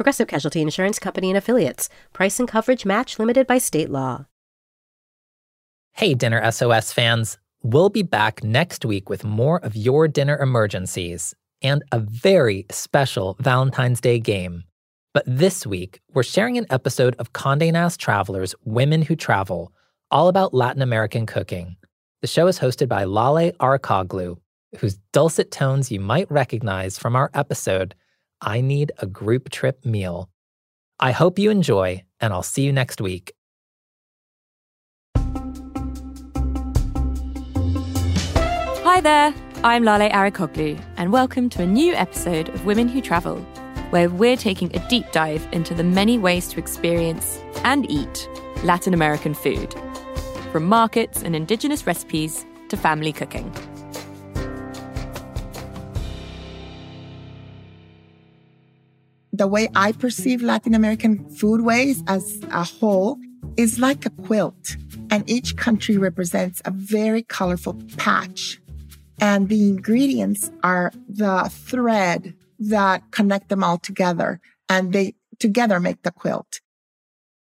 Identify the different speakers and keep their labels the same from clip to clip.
Speaker 1: Progressive Casualty Insurance Company and Affiliates. Price and coverage match limited by state law.
Speaker 2: Hey, Dinner SOS fans. We'll be back next week with more of your dinner emergencies and a very special Valentine's Day game. But this week, we're sharing an episode of Condé Nast Travelers Women Who Travel, all about Latin American cooking. The show is hosted by Lale Arikoglu, whose dulcet tones you might recognize from our episode I Need a Group Trip Meal. I hope you enjoy, and I'll see you next week.
Speaker 3: Hi there, I'm Lale Arikoglu, and welcome to a new episode of Women Who Travel, where we're taking a deep dive into the many ways to experience and eat Latin American food, from markets and indigenous recipes to family cooking.
Speaker 4: The way I perceive Latin American foodways as a whole is like a quilt, and each country represents a very colorful patch. And the ingredients are the thread that connect them all together, and they together make the quilt.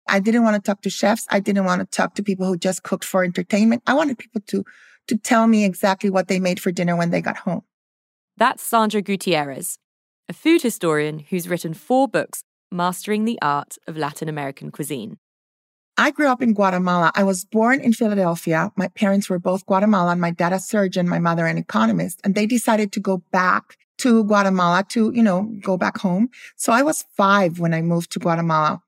Speaker 4: I didn't want to talk to chefs. I didn't want to talk to people who just cooked for entertainment. I wanted people to, to tell me exactly what they made for dinner when they got home.
Speaker 3: That's Sandra Gutierrez, a food historian who's written four books mastering the art of Latin American cuisine.
Speaker 4: I grew up in Guatemala. I was born in Philadelphia. My parents were both Guatemalan. My dad a surgeon, my mother an economist, and they decided to go back to Guatemala to, you know, go back home. So I was five when I moved to Guatemala.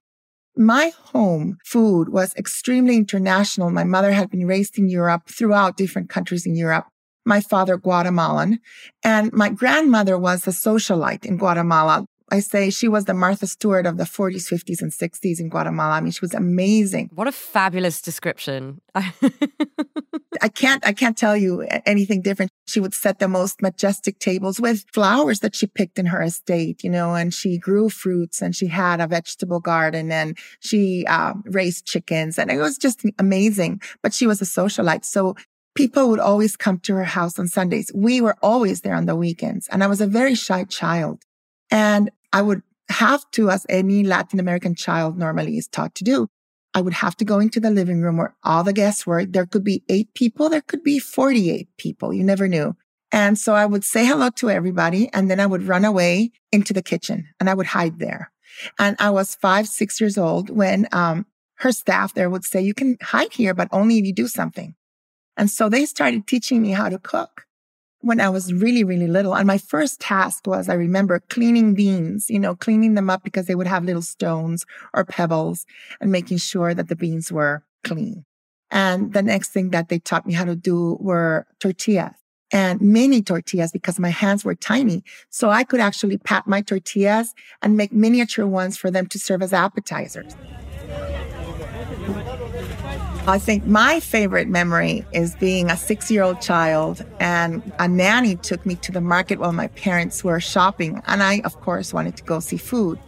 Speaker 4: My home food was extremely international. My mother had been raised in Europe throughout different countries in Europe my father Guatemalan, and my grandmother was a socialite in Guatemala. I say she was the Martha Stewart of the 40s, 50s, and 60s in Guatemala. I mean, she was amazing.
Speaker 3: What a fabulous description.
Speaker 4: I can't, I can't tell you anything different. She would set the most majestic tables with flowers that she picked in her estate, you know, and she grew fruits and she had a vegetable garden and she uh, raised chickens and it was just amazing. But she was a socialite. So people would always come to her house on Sundays. We were always there on the weekends. And I was a very shy child. And I would have to, as any Latin American child normally is taught to do, I would have to go into the living room where all the guests were. There could be eight people. There could be 48 people. You never knew. And so I would say hello to everybody. And then I would run away into the kitchen and I would hide there. And I was five, six years old when, um, her staff there would say, you can hide here, but only if you do something. And so they started teaching me how to cook when I was really, really little. And my first task was, I remember cleaning beans, you know, cleaning them up because they would have little stones or pebbles and making sure that the beans were clean. And the next thing that they taught me how to do were tortillas and mini tortillas because my hands were tiny. So I could actually pat my tortillas and make miniature ones for them to serve as appetizers. I think my favorite memory is being a six year old child and a nanny took me to the market while my parents were shopping. And I, of course, wanted to go see food.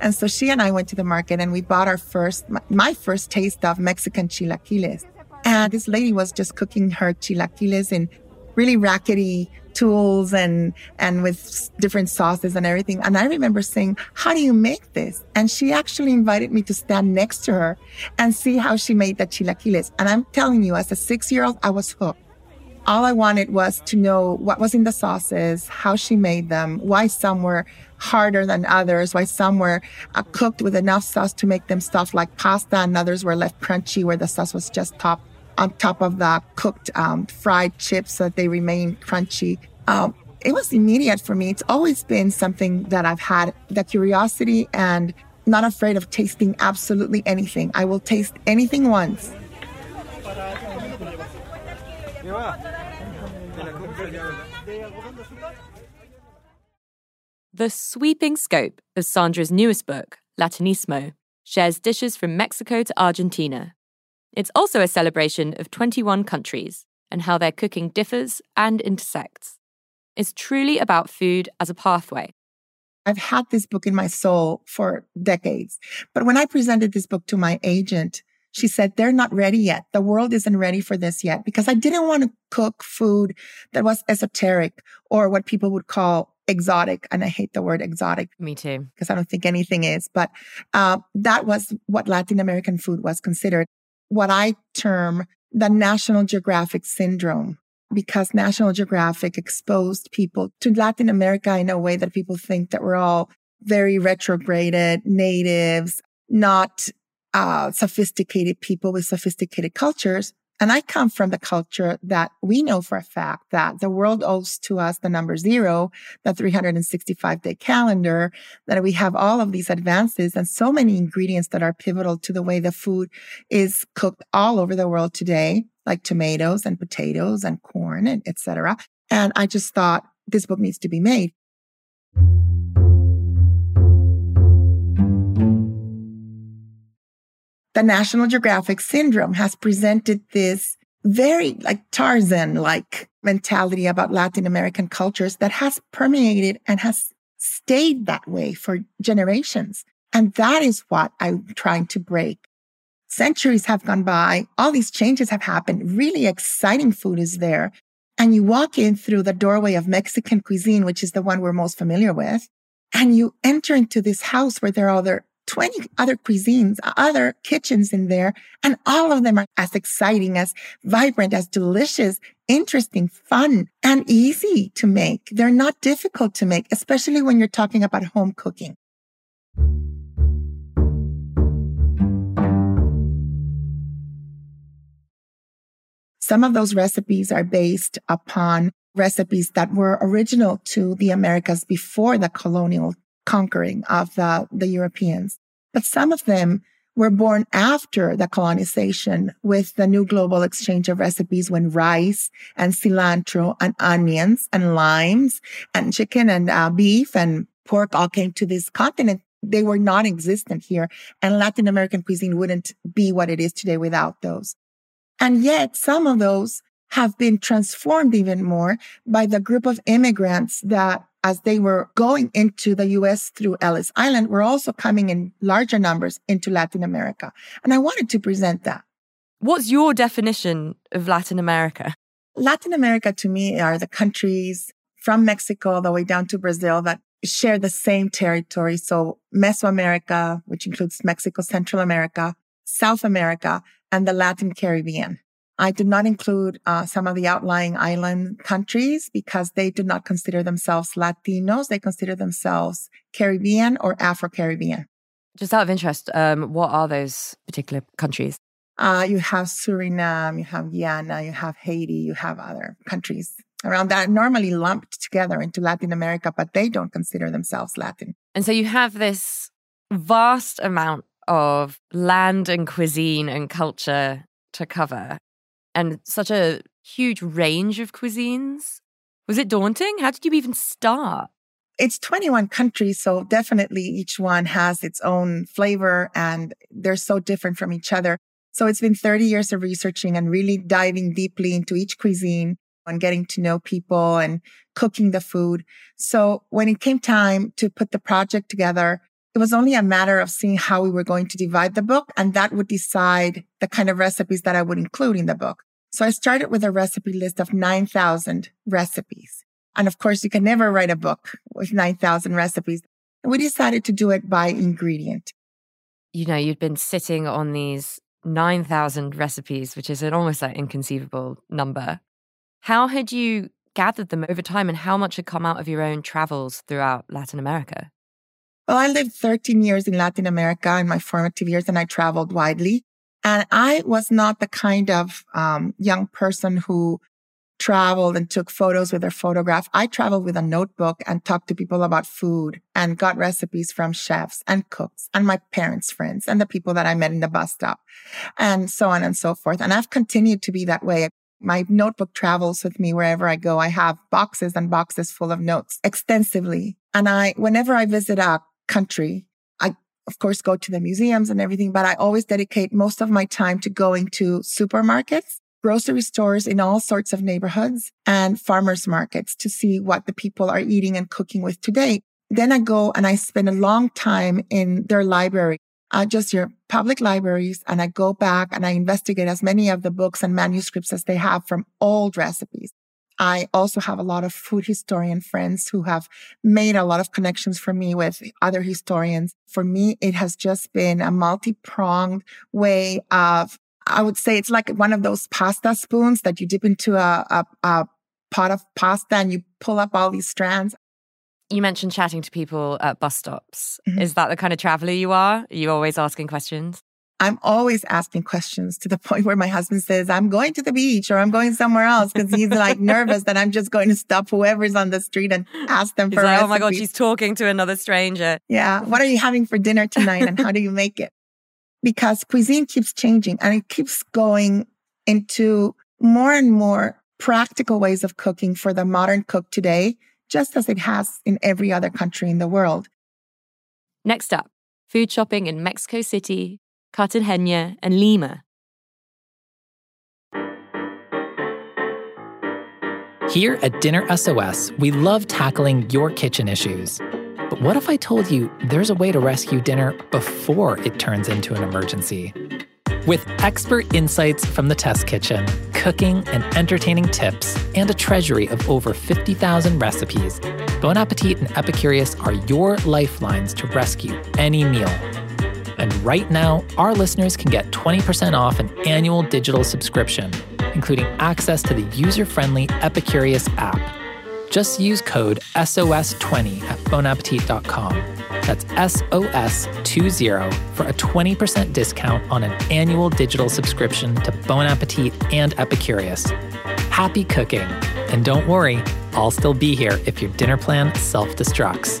Speaker 4: And so she and I went to the market and we bought our first, my first taste of Mexican chilaquiles. And this lady was just cooking her chilaquiles in really rackety tools and, and with different sauces and everything. And I remember saying, how do you make this? And she actually invited me to stand next to her and see how she made the chilaquiles. And I'm telling you, as a six year old, I was hooked. All I wanted was to know what was in the sauces, how she made them, why some were harder than others, why some were uh, cooked with enough sauce to make them stuffed like pasta and others were left crunchy where the sauce was just top on top of the cooked um, fried chips so that they remain crunchy. Um, it was immediate for me. It's always been something that I've had the curiosity and not afraid of tasting absolutely anything. I will taste anything once.
Speaker 3: The sweeping scope of Sandra's newest book, Latinísimo, shares dishes from Mexico to Argentina. It's also a celebration of 21 countries and how their cooking differs and intersects. It's truly about food as a pathway.
Speaker 4: I've had this book in my soul for decades. But when I presented this book to my agent, she said, they're not ready yet. The world isn't ready for this yet because I didn't want to cook food that was esoteric or what people would call exotic. And I hate the word exotic.
Speaker 3: Me too.
Speaker 4: Because I don't think anything is. But uh, that was what Latin American food was considered. What I term the National Geographic syndrome because National Geographic exposed people to Latin America in a way that people think that we're all very retrograded natives, not uh, sophisticated people with sophisticated cultures. And I come from the culture that we know for a fact that the world owes to us the number zero, the 365 day calendar, that we have all of these advances and so many ingredients that are pivotal to the way the food is cooked all over the world today, like tomatoes and potatoes and corn and etc. And I just thought this book needs to be made. The National Geographic syndrome has presented this very like Tarzan like mentality about Latin American cultures that has permeated and has stayed that way for generations. And that is what I'm trying to break. Centuries have gone by. All these changes have happened. Really exciting food is there. And you walk in through the doorway of Mexican cuisine, which is the one we're most familiar with. And you enter into this house where there are other 20 other cuisines, other kitchens in there. And all of them are as exciting, as vibrant, as delicious, interesting, fun, and easy to make. They're not difficult to make, especially when you're talking about home cooking. Some of those recipes are based upon recipes that were original to the Americas before the colonial conquering of the, the Europeans. But some of them were born after the colonization with the new global exchange of recipes when rice and cilantro and onions and limes and chicken and uh, beef and pork all came to this continent. They were non-existent here and Latin American cuisine wouldn't be what it is today without those. And yet some of those have been transformed even more by the group of immigrants that as they were going into the US through Ellis Island, were also coming in larger numbers into Latin America. And I wanted to present that.
Speaker 3: What's your definition of Latin America?
Speaker 4: Latin America to me are the countries from Mexico all the way down to Brazil that share the same territory. So Mesoamerica, which includes Mexico, Central America, South America, and the Latin Caribbean. I did not include uh, some of the outlying island countries because they do not consider themselves Latinos. They consider themselves Caribbean or Afro Caribbean.
Speaker 3: Just out of interest, um, what are those particular countries?
Speaker 4: Uh, you have Suriname, you have Guyana, you have Haiti, you have other countries around that normally lumped together into Latin America, but they don't consider themselves Latin.
Speaker 3: And so you have this vast amount of land and cuisine and culture to cover and such a huge range of cuisines. Was it daunting? How did you even start?
Speaker 4: It's 21 countries, so definitely each one has its own flavor and they're so different from each other. So it's been 30 years of researching and really diving deeply into each cuisine and getting to know people and cooking the food. So when it came time to put the project together, it was only a matter of seeing how we were going to divide the book and that would decide the kind of recipes that I would include in the book. So I started with a recipe list of 9,000 recipes. And of course, you can never write a book with 9,000 recipes. We decided to do it by ingredient.
Speaker 3: You know, you'd been sitting on these 9,000 recipes, which is an almost like inconceivable number. How had you gathered them over time and how much had come out of your own travels throughout Latin America?
Speaker 4: Well, I lived 13 years in Latin America in my formative years and I traveled widely. And I was not the kind of um, young person who traveled and took photos with their photograph. I traveled with a notebook and talked to people about food and got recipes from chefs and cooks and my parents' friends and the people that I met in the bus stop and so on and so forth. And I've continued to be that way. My notebook travels with me wherever I go. I have boxes and boxes full of notes extensively. And I, whenever I visit a country, I of course, go to the museums and everything, but I always dedicate most of my time to going to supermarkets, grocery stores in all sorts of neighborhoods and farmers markets to see what the people are eating and cooking with today. Then I go and I spend a long time in their library, uh, just your public libraries. And I go back and I investigate as many of the books and manuscripts as they have from old recipes. I also have a lot of food historian friends who have made a lot of connections for me with other historians. For me, it has just been a multi-pronged way of, I would say it's like one of those pasta spoons that you dip into a, a, a pot of pasta and you pull up all these strands.
Speaker 3: You mentioned chatting to people at bus stops. Mm-hmm. Is that the kind of traveler you are? Are you always asking questions?
Speaker 4: I'm always asking questions to the point where my husband says, I'm going to the beach or I'm going somewhere else because he's like nervous that I'm just going to stop whoever's on the street and ask them
Speaker 3: he's
Speaker 4: for
Speaker 3: like, Oh my God, she's talking to another stranger.
Speaker 4: Yeah. What are you having for dinner tonight and how do you make it? Because cuisine keeps changing and it keeps going into more and more practical ways of cooking for the modern cook today, just as it has in every other country in the world.
Speaker 3: Next up, food shopping in Mexico City, Cartagena, and Lima.
Speaker 2: Here at Dinner SOS, we love tackling your kitchen issues. But what if I told you there's a way to rescue dinner before it turns into an emergency? With expert insights from the test kitchen, cooking and entertaining tips, and a treasury of over 50,000 recipes, Bon Appetit and Epicurious are your lifelines to rescue any meal and right now, our listeners can get 20% off an annual digital subscription, including access to the user friendly Epicurious app. Just use code SOS20 at bonappetit.com. That's SOS20 for a 20% discount on an annual digital subscription to Bon Appetit and Epicurious. Happy cooking! And don't worry, I'll still be here if your dinner plan self destructs.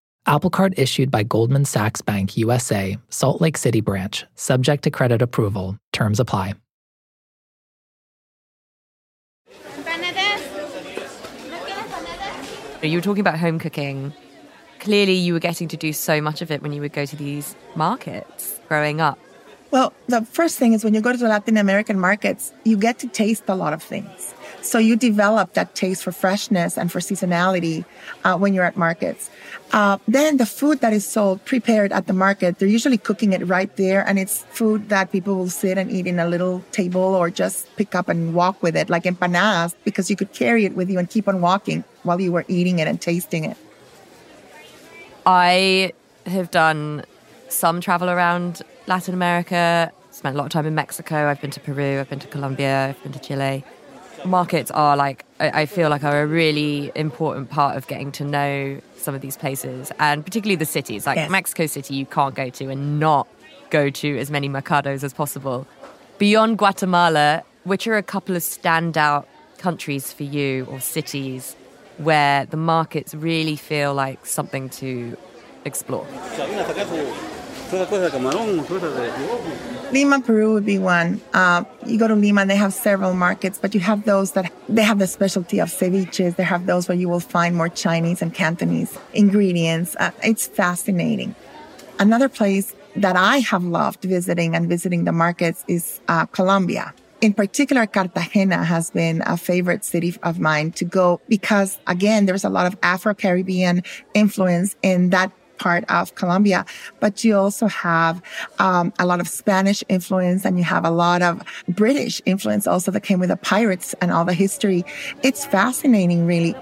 Speaker 2: Apple Card issued by Goldman Sachs Bank USA, Salt Lake City branch, subject to credit approval. Terms apply.
Speaker 3: You were talking about home cooking. Clearly, you were getting to do so much of it when you would go to these markets growing up.
Speaker 4: Well, the first thing is when you go to the Latin American markets, you get to taste a lot of things. So you develop that taste for freshness and for seasonality uh, when you're at markets. Uh, then the food that is sold prepared at the market, they're usually cooking it right there, and it's food that people will sit and eat in a little table or just pick up and walk with it, like empanadas, because you could carry it with you and keep on walking while you were eating it and tasting it.
Speaker 3: I have done some travel around Latin America, spent a lot of time in Mexico. I've been to Peru, I've been to Colombia, I've been to Chile markets are like I, feel like are a really important part of getting to know some of these places and particularly the cities. Like yes. mexico city you can't go to and not go to as many mercados as possible. Beyond guatemala which are a couple of standout countries for you or cities where the markets really feel like something to explore
Speaker 4: Lima, Peru would be one. Uh, you go to Lima, they have several markets, but you have those that they have the specialty of ceviches. They have those where you will find more Chinese and Cantonese ingredients. Uh, it's fascinating. Another place that I have loved visiting and visiting the markets is uh, Colombia. In particular, Cartagena has been a favorite city of mine to go because again, there's a lot of Afro-Caribbean influence in that part of Colombia, but you also have um, a lot of Spanish influence and you have a lot of British influence also that came with the pirates and all the history. It's fascinating, really.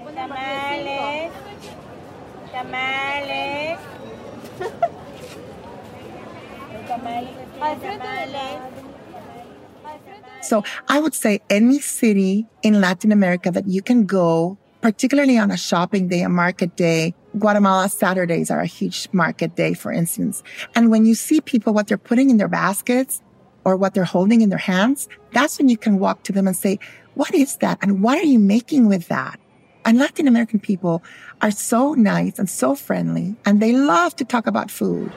Speaker 4: So I would say any city in Latin America that you can go, particularly on a shopping day, a market day, Guatemala Saturdays are a huge market day, for instance. And when you see people, what they're putting in their baskets or what they're holding in their hands, that's when you can walk to them and say, what is that? And what are you making with that? And Latin American people are so nice and so friendly, and they love to talk about food.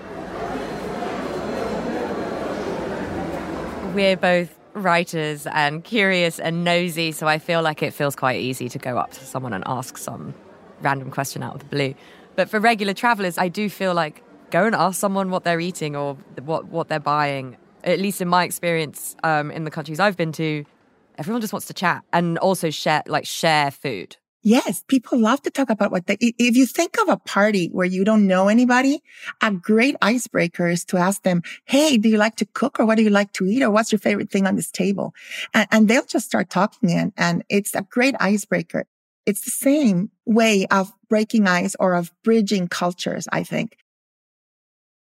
Speaker 3: We're both writers and curious and nosy, so I feel like it feels quite easy to go up to someone and ask some random question out of the blue. But for regular travelers, I do feel like go and ask someone what they're eating or what, what they're buying. At least in my experience um, in the countries I've been to, everyone just wants to chat and also share like share food.
Speaker 4: Yes, people love to talk about what they, if you think of a party where you don't know anybody, a great icebreaker is to ask them, Hey, do you like to cook or what do you like to eat or what's your favorite thing on this table? And, and they'll just start talking in and it's a great icebreaker. It's the same way of breaking ice or of bridging cultures, I think.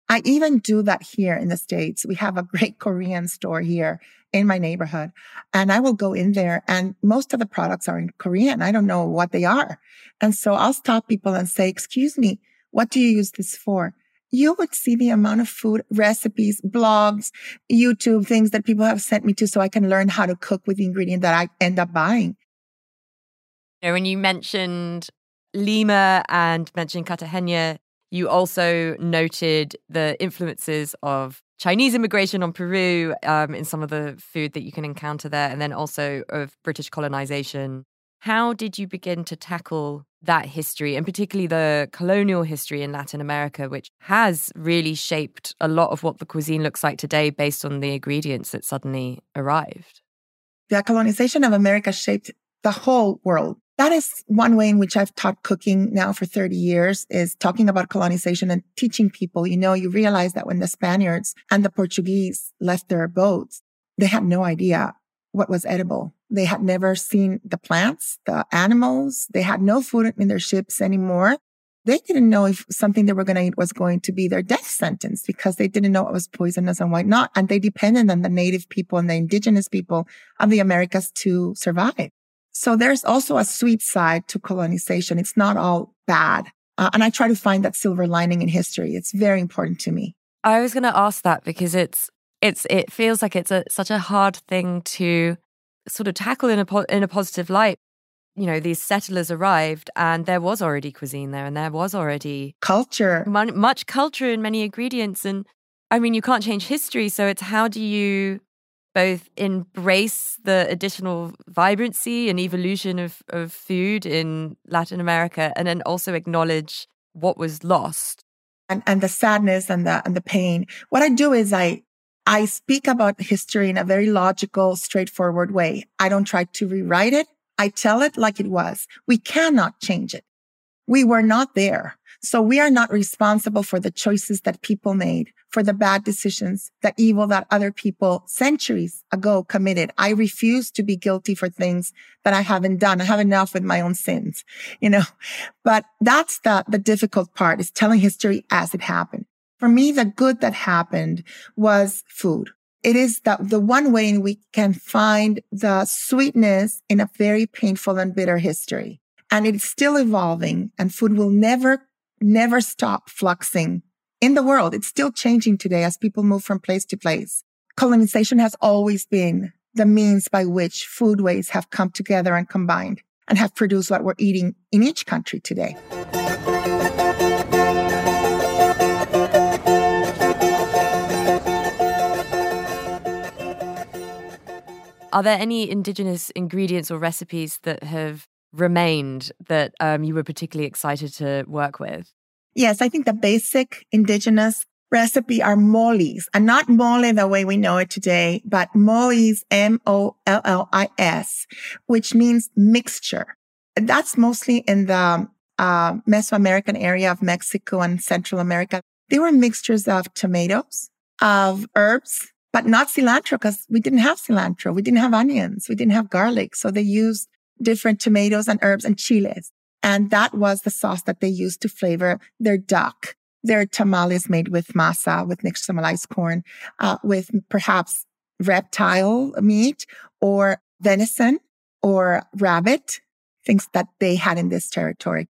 Speaker 4: I even do that here in the States. We have a great Korean store here in my neighborhood. And I will go in there and most of the products are in Korean. I don't know what they are. And so I'll stop people and say, excuse me, what do you use this for? You would see the amount of food recipes, blogs, YouTube things that people have sent me to so I can learn how to cook with the ingredient that I end up buying.
Speaker 3: You know, when you mentioned Lima and mentioned Cartagena, you also noted the influences of Chinese immigration on Peru um, in some of the food that you can encounter there, and then also of British colonization. How did you begin to tackle that history, and particularly the colonial history in Latin America, which has really shaped a lot of what the cuisine looks like today based on the ingredients that suddenly arrived?
Speaker 4: The colonization of America shaped the whole world that is one way in which I've taught cooking now for 30 years is talking about colonization and teaching people. You know, you realize that when the Spaniards and the Portuguese left their boats, they had no idea what was edible. They had never seen the plants, the animals. They had no food in their ships anymore. They didn't know if something they were going to eat was going to be their death sentence because they didn't know it was poisonous and what not. And they depended on the native people and the indigenous people of the Americas to survive. So there's also a sweet side to colonization. It's not all bad. Uh, and I try to find that silver lining in history. It's very important to me.
Speaker 3: I was going to ask that because it's it's it feels like it's a such a hard thing to sort of tackle in a po- in a positive light. You know, these settlers arrived and there was already cuisine there and there was already
Speaker 4: culture.
Speaker 3: much culture and many ingredients and I mean, you can't change history, so it's how do you both embrace the additional vibrancy and evolution of, of food in Latin America and then also acknowledge what was lost.
Speaker 4: And, and the sadness and the, and the pain. What I do is I, I speak about history in a very logical, straightforward way. I don't try to rewrite it. I tell it like it was. We cannot change it. We were not there. So we are not responsible for the choices that people made, for the bad decisions, the evil that other people centuries ago committed. I refuse to be guilty for things that I haven't done. I have enough with my own sins, you know, but that's the, the difficult part is telling history as it happened. For me, the good that happened was food. It is the, the one way in we can find the sweetness in a very painful and bitter history. And it's still evolving and food will never never stop fluxing in the world. It's still changing today as people move from place to place. Colonization has always been the means by which foodways have come together and combined and have produced what we're eating in each country today.
Speaker 3: Are there any indigenous ingredients or recipes that have remained that um, you were particularly excited to work with?
Speaker 4: Yes, I think the basic indigenous recipe are mollis and not mole the way we know it today, but mollis, M-O-L-L-I-S, which means mixture. That's mostly in the uh, Mesoamerican area of Mexico and Central America. They were mixtures of tomatoes, of herbs, but not cilantro because we didn't have cilantro. We didn't have onions. We didn't have garlic. So they used different tomatoes and herbs and chiles. And that was the sauce that they used to flavor their duck, their tamales made with masa, with nixtamalized corn, uh, with perhaps reptile meat or venison or rabbit, things that they had in this territory.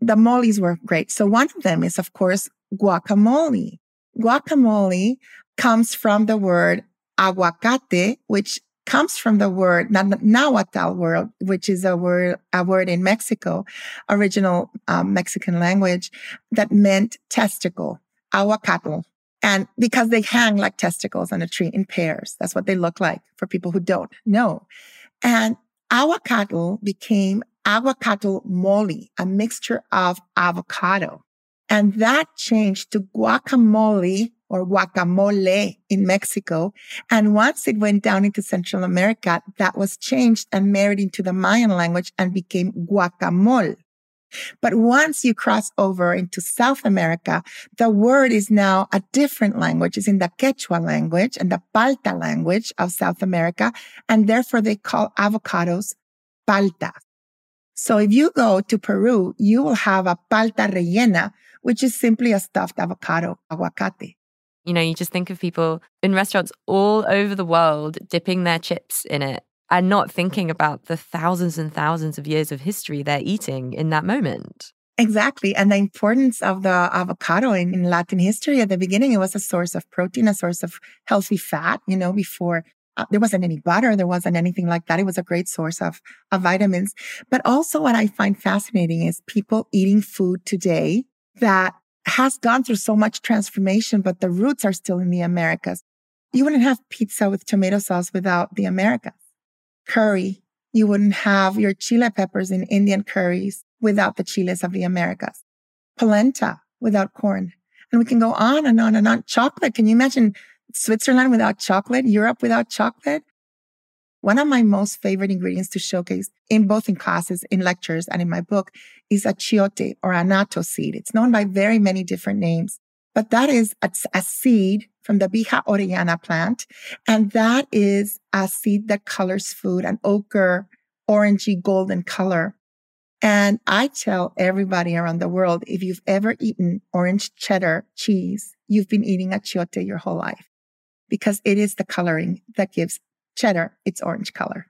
Speaker 4: the moles were great. So one of them is, of course, guacamole. Guacamole comes from the word aguacate, which comes from the word Nahuatl word, which is a word a word in Mexico, original um, Mexican language that meant testicle, aguacatl. And because they hang like testicles on a tree in pairs, that's what they look like for people who don't know. And aguacatl became aguacatl mole, a mixture of avocado. And that changed to guacamole or guacamole in Mexico. And once it went down into Central America, that was changed and married into the Mayan language and became guacamole. But once you cross over into South America, the word is now a different language. It's in the Quechua language and the Palta language of South America. And therefore they call avocados paltas. So if you go to Peru, you will have a palta rellena, which is simply a stuffed avocado, aguacate.
Speaker 3: You know, you just think of people in restaurants all over the world dipping their chips in it and not thinking about the thousands and thousands of years of history they're eating in that moment.
Speaker 4: Exactly. And the importance of the avocado in, in, Latin history at the beginning, it was a source of protein, a source of healthy fat, you know, before uh, there wasn't any butter. There wasn't anything like that. It was a great source of, of vitamins. But also what I find fascinating is people eating food today that has gone through so much transformation, but the roots are still in the Americas. You wouldn't have pizza with tomato sauce without the Americas. Curry. You wouldn't have your chile peppers in Indian curries without the chiles of the Americas. Polenta without corn. And we can go on and on and on. Chocolate. Can you imagine Switzerland without chocolate? Europe without chocolate? One of my most favorite ingredients to showcase in both in classes, in lectures, and in my book is achiote or annatto seed. It's known by very many different names, but that is a, a seed from the Bixa orellana plant. And that is a seed that colors food, an ochre, orangey golden color. And I tell everybody around the world, if you've ever eaten orange cheddar cheese, you've been eating achiote your whole life because it is the coloring that gives cheddar its orange color.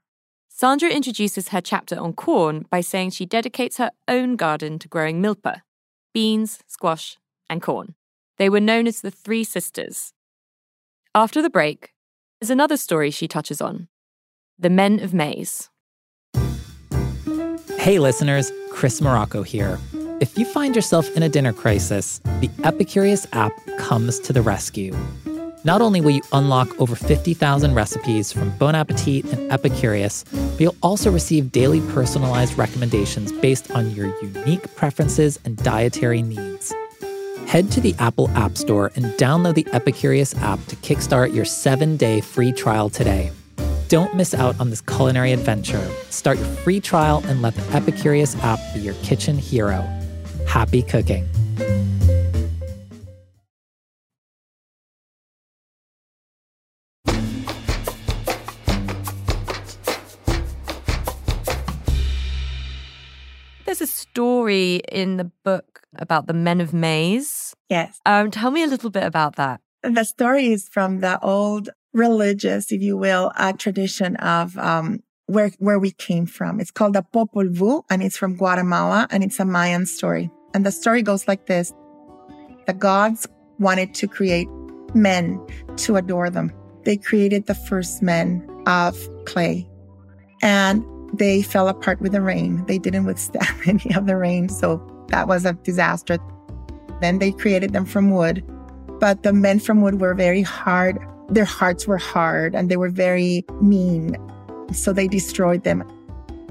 Speaker 3: Sandra introduces her chapter on corn by saying she dedicates her own garden to growing milpa, beans, squash, and corn. They were known as the Three Sisters. After the break, there's another story she touches on the Men of Maize.
Speaker 2: Hey, listeners, Chris Morocco here. If you find yourself in a dinner crisis, the Epicurious app comes to the rescue. Not only will you unlock over 50,000 recipes from Bon Appetit and Epicurious, but you'll also receive daily personalized recommendations based on your unique preferences and dietary needs. Head to the Apple App Store and download the Epicurious app to kickstart your seven day free trial today. Don't miss out on this culinary adventure. Start your free trial and let the Epicurious app be your kitchen hero. Happy cooking.
Speaker 3: Story in the book about the men of maize.
Speaker 4: Yes.
Speaker 3: Um, tell me a little bit about that.
Speaker 4: The story is from the old religious, if you will, uh, tradition of um, where where we came from. It's called the Popol Vuh, and it's from Guatemala, and it's a Mayan story. And the story goes like this: The gods wanted to create men to adore them. They created the first men of clay, and they fell apart with the rain. They didn't withstand any of the rain. So that was a disaster. Then they created them from wood. But the men from wood were very hard. Their hearts were hard and they were very mean. So they destroyed them.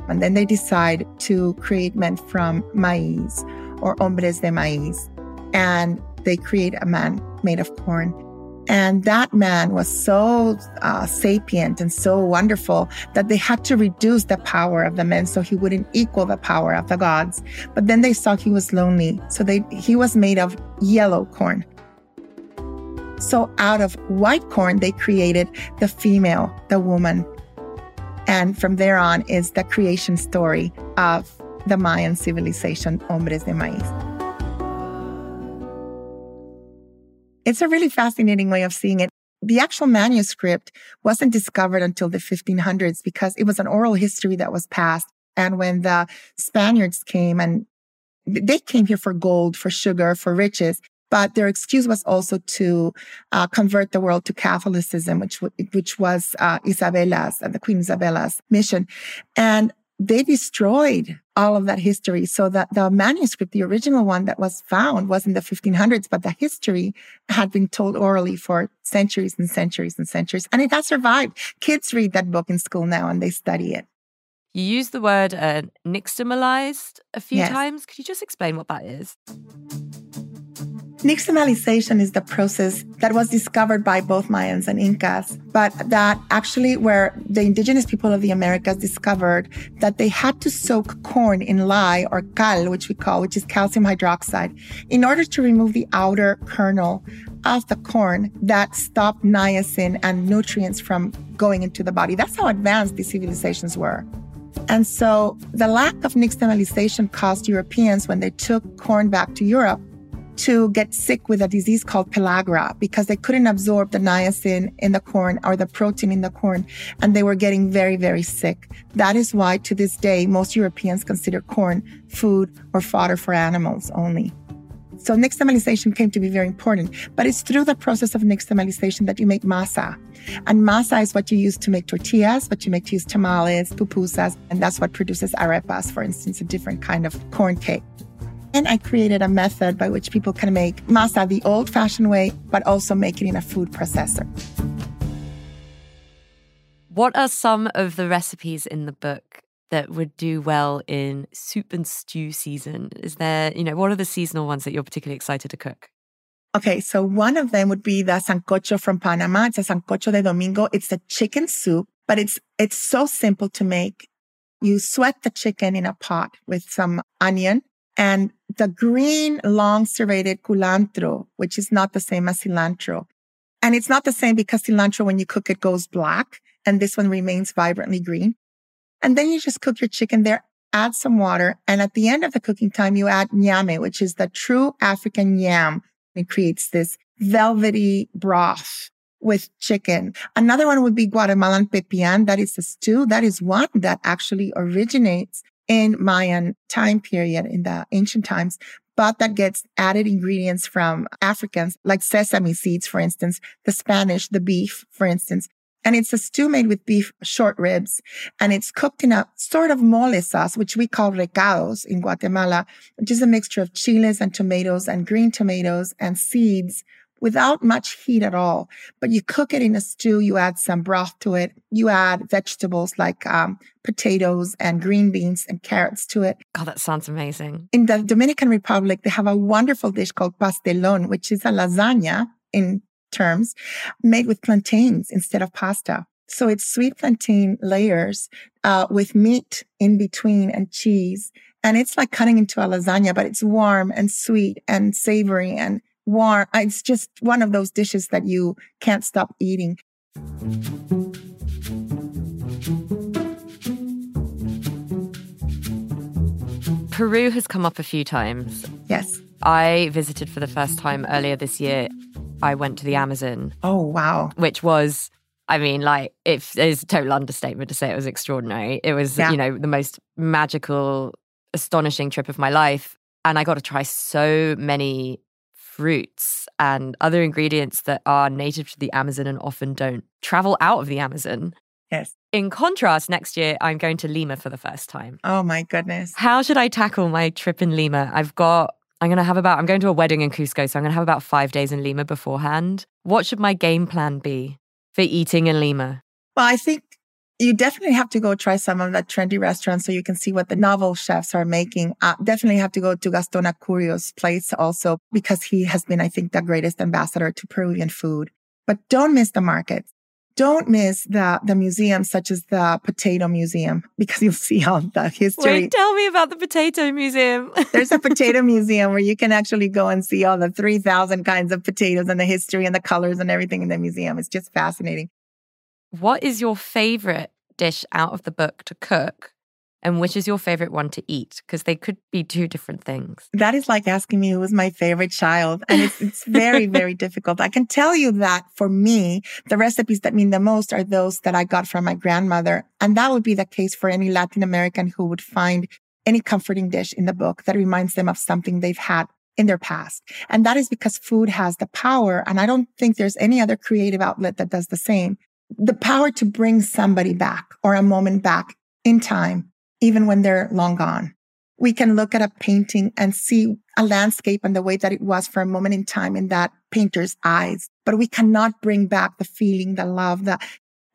Speaker 4: And then they decide to create men from maize or hombres de maiz. And they create a man made of corn. And that man was so uh, sapient and so wonderful that they had to reduce the power of the men so he wouldn't equal the power of the gods. But then they saw he was lonely. So they, he was made of yellow corn. So out of white corn, they created the female, the woman. And from there on is the creation story of the Mayan civilization, Hombres de Maíz. It's a really fascinating way of seeing it. The actual manuscript wasn't discovered until the 1500s because it was an oral history that was passed. And when the Spaniards came and they came here for gold, for sugar, for riches. But their excuse was also to uh, convert the world to Catholicism, which which was uh, Isabella's, uh, the Queen Isabella's mission, and they destroyed all of that history. So that the manuscript, the original one that was found, was in the 1500s, but the history had been told orally for centuries and centuries and centuries, and it has survived. Kids read that book in school now, and they study it.
Speaker 3: You used the word uh, nixtamalized a few yes. times. Could you just explain what that is?
Speaker 4: Nixtamalization is the process that was discovered by both Mayans and Incas, but that actually where the indigenous people of the Americas discovered that they had to soak corn in lye or cal, which we call, which is calcium hydroxide, in order to remove the outer kernel of the corn that stopped niacin and nutrients from going into the body. That's how advanced these civilizations were. And so the lack of nixtamalization caused Europeans, when they took corn back to Europe, to get sick with a disease called pellagra because they couldn't absorb the niacin in the corn or the protein in the corn and they were getting very, very sick. That is why to this day, most Europeans consider corn food or fodder for animals only. So nixtamalization came to be very important, but it's through the process of nixtamalization that you make masa. And masa is what you use to make tortillas, what you make to use tamales, pupusas, and that's what produces arepas, for instance, a different kind of corn cake. And I created a method by which people can make masa the old fashioned way, but also make it in a food processor.
Speaker 3: What are some of the recipes in the book that would do well in soup and stew season? Is there, you know, what are the seasonal ones that you're particularly excited to cook?
Speaker 4: Okay, so one of them would be the sancocho from Panama. It's a sancocho de domingo. It's a chicken soup, but it's it's so simple to make. You sweat the chicken in a pot with some onion, and the green long serrated culantro, which is not the same as cilantro. And it's not the same because cilantro, when you cook it, goes black and this one remains vibrantly green. And then you just cook your chicken there, add some water. And at the end of the cooking time, you add nyame, which is the true African yam. It creates this velvety broth with chicken. Another one would be Guatemalan pepian. That is a stew. That is one that actually originates in Mayan time period in the ancient times, but that gets added ingredients from Africans, like sesame seeds, for instance, the Spanish, the beef, for instance. And it's a stew made with beef short ribs and it's cooked in a sort of mole sauce, which we call recados in Guatemala, which is a mixture of chiles and tomatoes and green tomatoes and seeds without much heat at all. But you cook it in a stew, you add some broth to it, you add vegetables like um, potatoes and green beans and carrots to it.
Speaker 3: God, that sounds amazing.
Speaker 4: In the Dominican Republic, they have a wonderful dish called pastelon, which is a lasagna in terms made with plantains instead of pasta. So it's sweet plantain layers uh, with meat in between and cheese. And it's like cutting into a lasagna, but it's warm and sweet and savory and warm. Uh, it's just one of those dishes that you can't stop eating.
Speaker 3: Peru has come up a few times.
Speaker 4: Yes.
Speaker 3: I visited for the first time earlier this year. I went to the Amazon.
Speaker 4: Oh, wow.
Speaker 3: Which was, I mean, like, it is a total understatement to say it was extraordinary. It was, yeah. you know, the most magical, astonishing trip of my life. And I got to try so many fruits and other ingredients that are native to the Amazon and often don't travel out of the Amazon.
Speaker 4: Yes.
Speaker 3: In contrast, next year I'm going to Lima for the first time.
Speaker 4: Oh my goodness.
Speaker 3: How should I tackle my trip in Lima? I've got I'm going to have about I'm going to a wedding in Cusco, so I'm going to have about 5 days in Lima beforehand. What should my game plan be for eating in Lima?
Speaker 4: Well, I think you definitely have to go try some of the trendy restaurants so you can see what the novel chefs are making. Uh, definitely have to go to Gaston Acurio's place also because he has been, I think, the greatest ambassador to Peruvian food. But don't miss the markets. Don't miss the, the museums such as the Potato Museum because you'll see all the history.
Speaker 3: Wait, tell me about the Potato Museum.
Speaker 4: There's a potato museum where you can actually go and see all the 3,000 kinds of potatoes and the history and the colors and everything in the museum. It's just fascinating.
Speaker 3: What is your favorite dish out of the book to cook? And which is your favorite one to eat? Because they could be two different things.
Speaker 4: That is like asking me who was my favorite child. And it's, it's very, very difficult. I can tell you that for me, the recipes that mean the most are those that I got from my grandmother. And that would be the case for any Latin American who would find any comforting dish in the book that reminds them of something they've had in their past. And that is because food has the power. And I don't think there's any other creative outlet that does the same. The power to bring somebody back or a moment back in time, even when they're long gone. We can look at a painting and see a landscape and the way that it was for a moment in time in that painter's eyes, but we cannot bring back the feeling, the love, the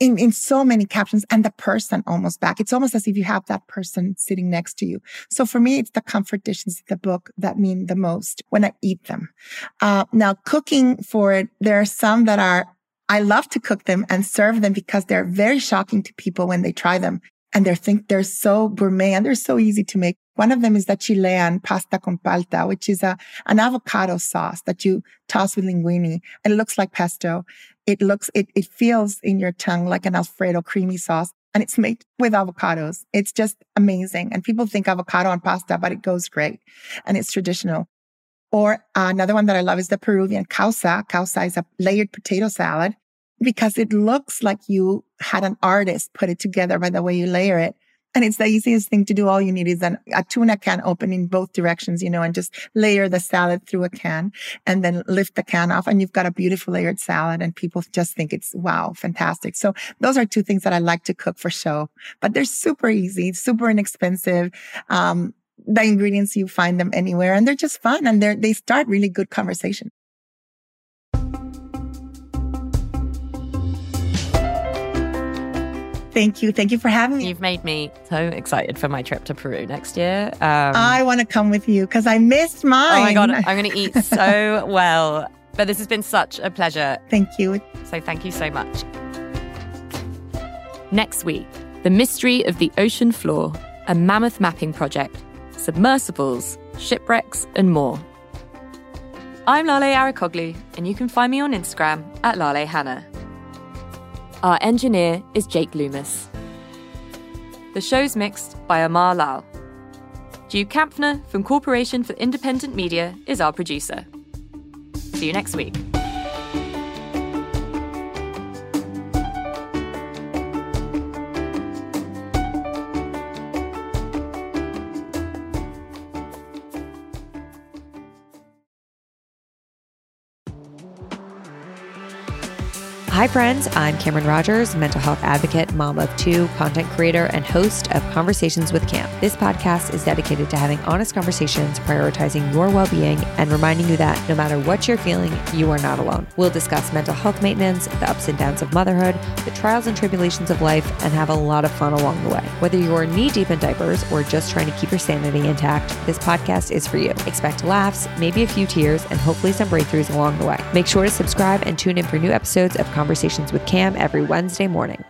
Speaker 4: in, in so many captions and the person almost back. It's almost as if you have that person sitting next to you. So for me, it's the comfort dishes in the book that mean the most when I eat them. Uh, now cooking for it, there are some that are, I love to cook them and serve them because they're very shocking to people when they try them and they think they're so gourmet and they're so easy to make. One of them is the Chilean pasta con palta, which is a, an avocado sauce that you toss with linguine and it looks like pesto. It looks, it, it feels in your tongue like an Alfredo creamy sauce and it's made with avocados. It's just amazing. And people think avocado and pasta, but it goes great and it's traditional. Or another one that I love is the Peruvian causa. Causa is a layered potato salad because it looks like you had an artist put it together by the way you layer it. And it's the easiest thing to do. All you need is an, a tuna can open in both directions, you know, and just layer the salad through a can and then lift the can off and you've got a beautiful layered salad and people just think it's wow, fantastic. So those are two things that I like to cook for show, but they're super easy, super inexpensive. Um, the ingredients, you find them anywhere and they're just fun and they're, they start really good conversation. Thank you. Thank you for having me.
Speaker 3: You've made me so excited for my trip to Peru next year.
Speaker 4: Um, I want to come with you because I missed mine.
Speaker 3: Oh my God, I'm going to eat so well. But this has been such a pleasure.
Speaker 4: Thank you.
Speaker 3: So thank you so much. Next week, the mystery of the ocean floor, a mammoth mapping project, submersibles, shipwrecks, and more. I'm Lale Arikoglu, and you can find me on Instagram at Lale Hannah. Our engineer is Jake Loomis. The show's mixed by Amar Lal. Duke Kampfner from Corporation for Independent Media is our producer. See you next week.
Speaker 5: Hi, friends. I'm Cameron Rogers, mental health advocate, mom of two, content creator, and host of Conversations with Cam. This podcast is dedicated to having honest conversations, prioritizing your well being, and reminding you that no matter what you're feeling, you are not alone. We'll discuss mental health maintenance, the ups and downs of motherhood, the trials and tribulations of life, and have a lot of fun along the way. Whether you're knee deep in diapers or just trying to keep your sanity intact, this podcast is for you. Expect laughs, maybe a few tears, and hopefully some breakthroughs along the way. Make sure to subscribe and tune in for new episodes of Conversations Conversations with Cam every Wednesday morning.